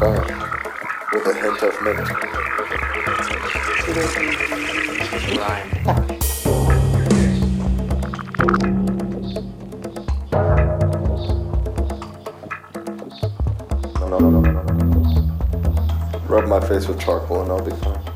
with a hint of mint. No, no, no, no, no. Rub my face with charcoal and I'll be fine.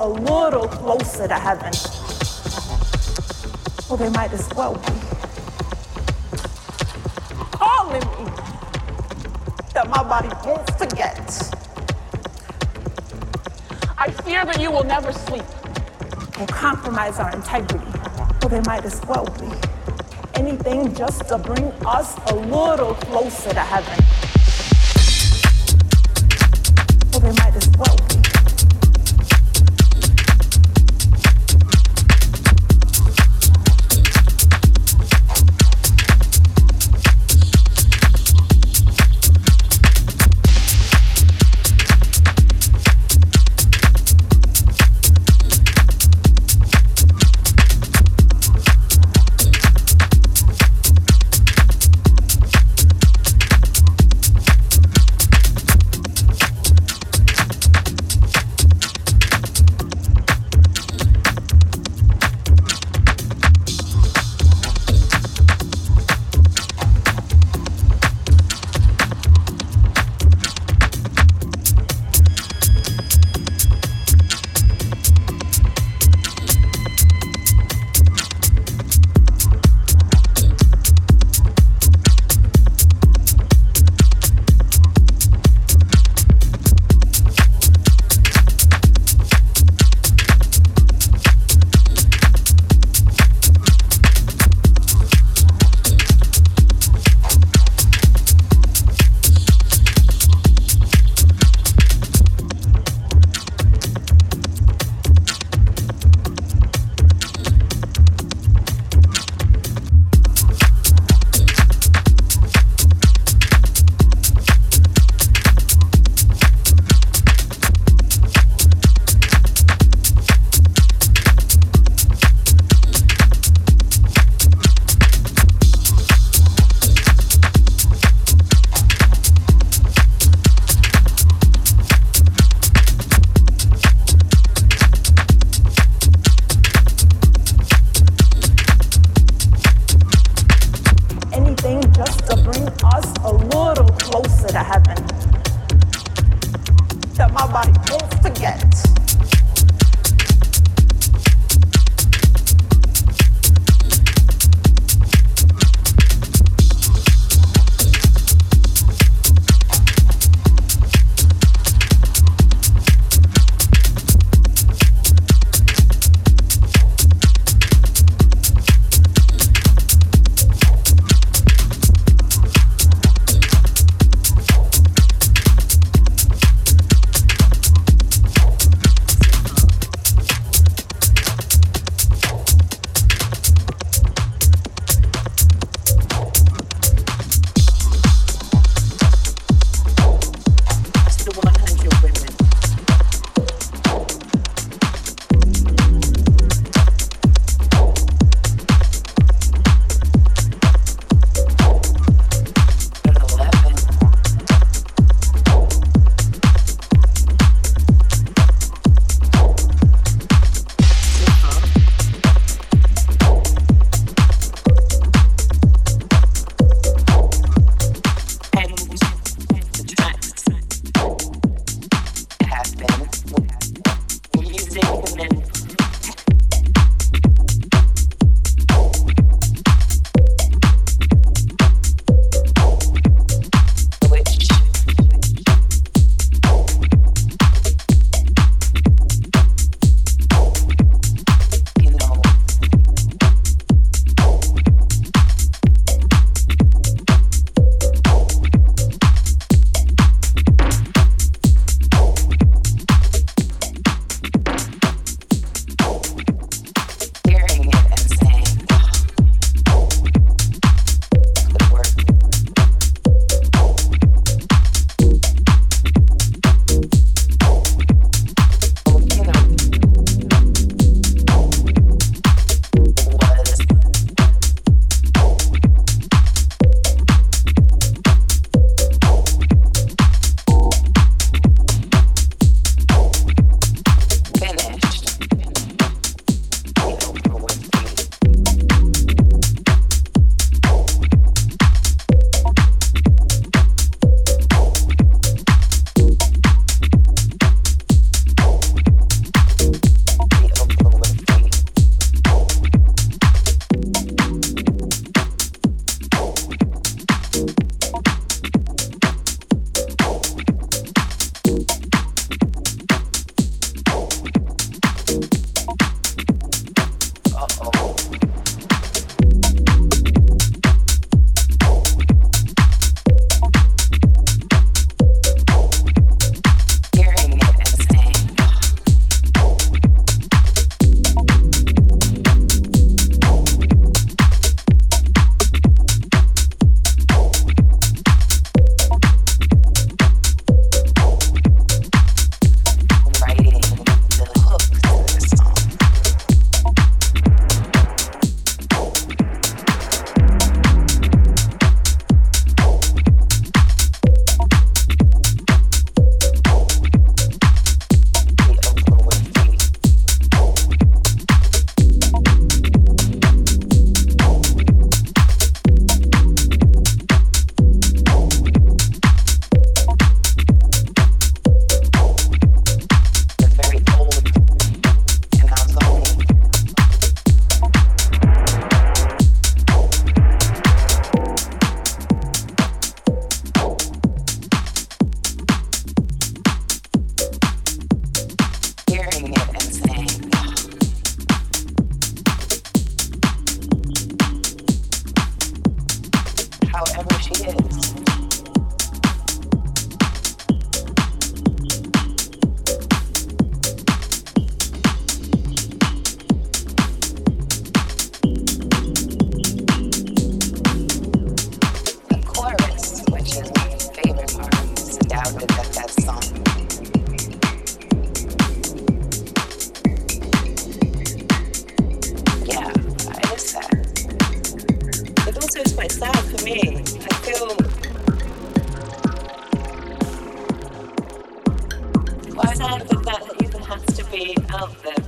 A little closer to heaven. Well, they might as well be calling me that my body won't forget. I fear that you will never sleep or compromise our integrity. Well, they might as well be anything just to bring us a little closer to heaven. love them.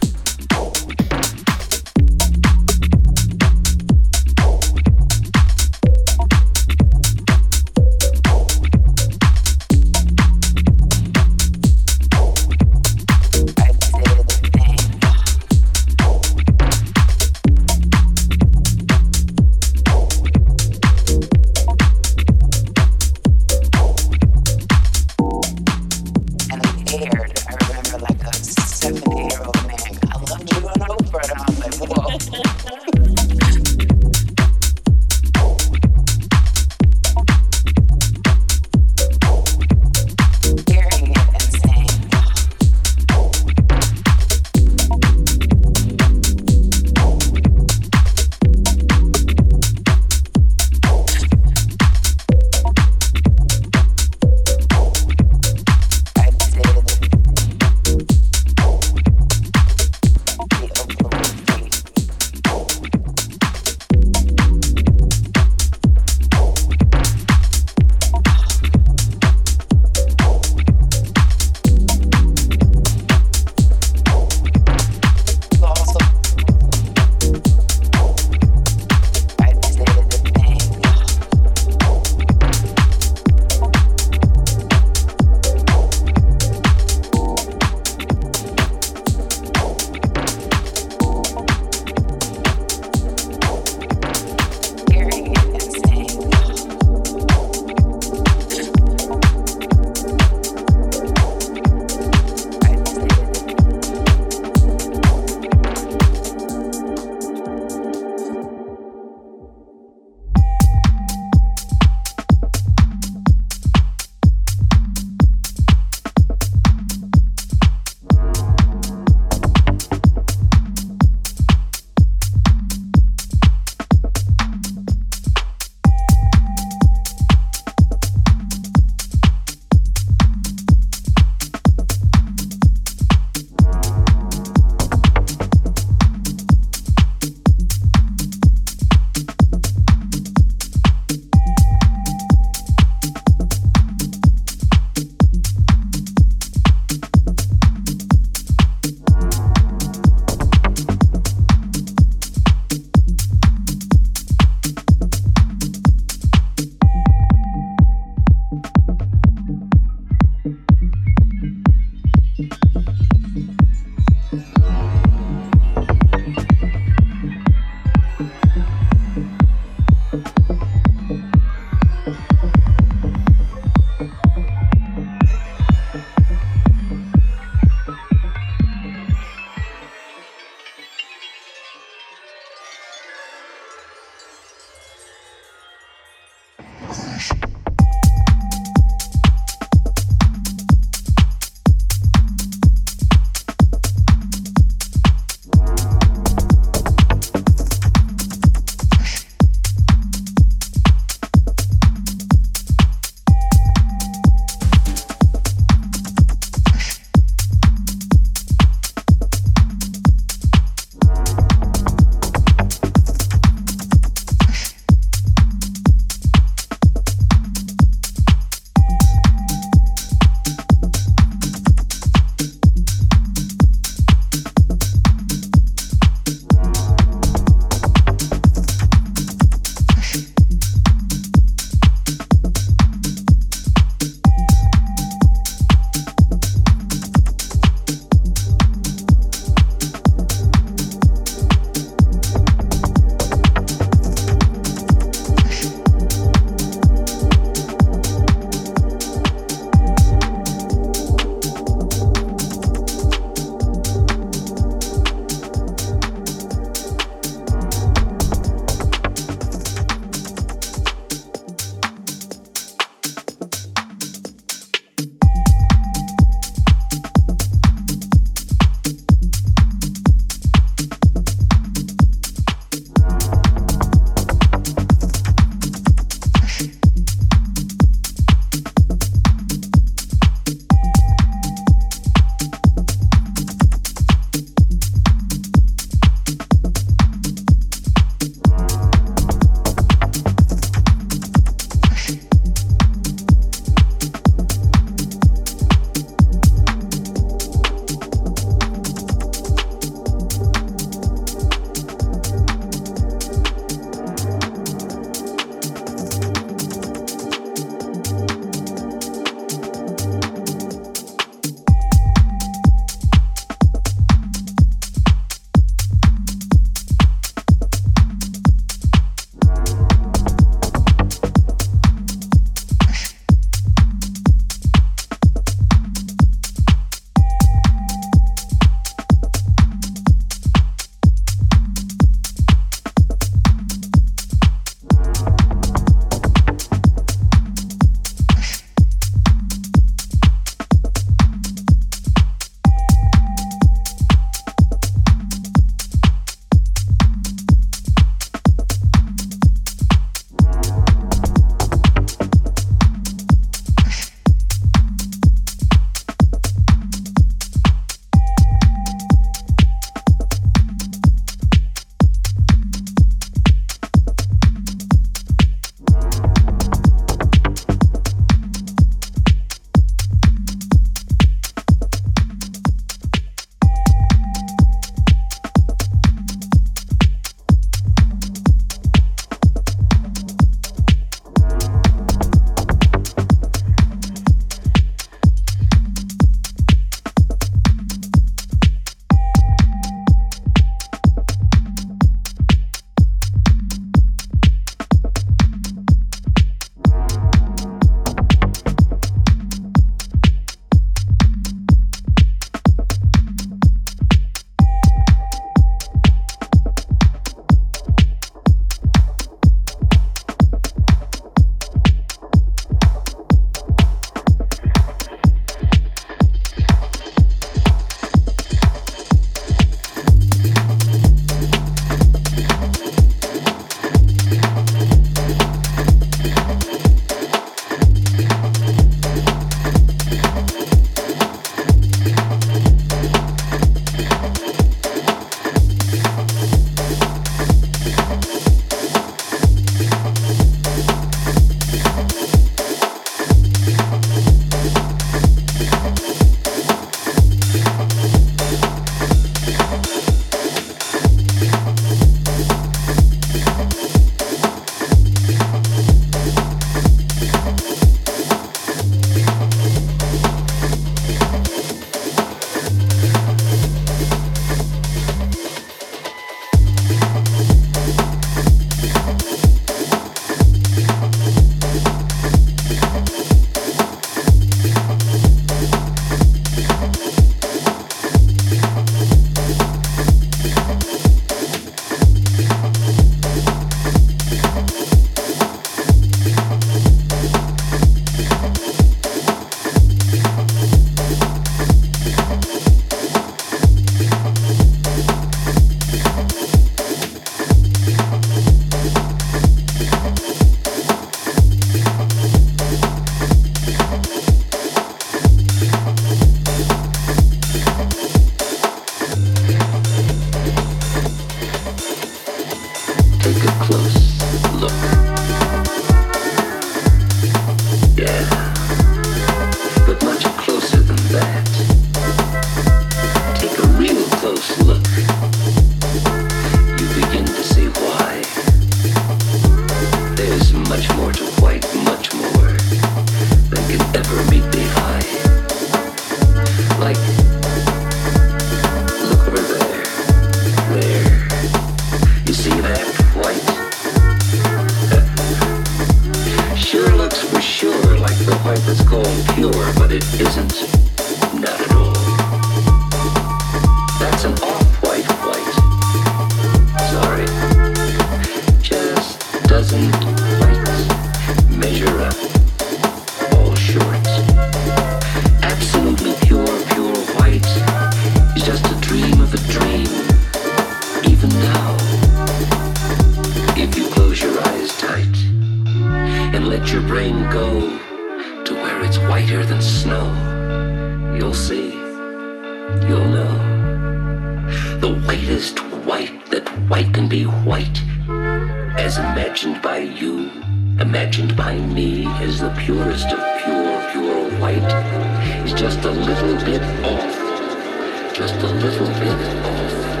just a little bit off, just a little bit off.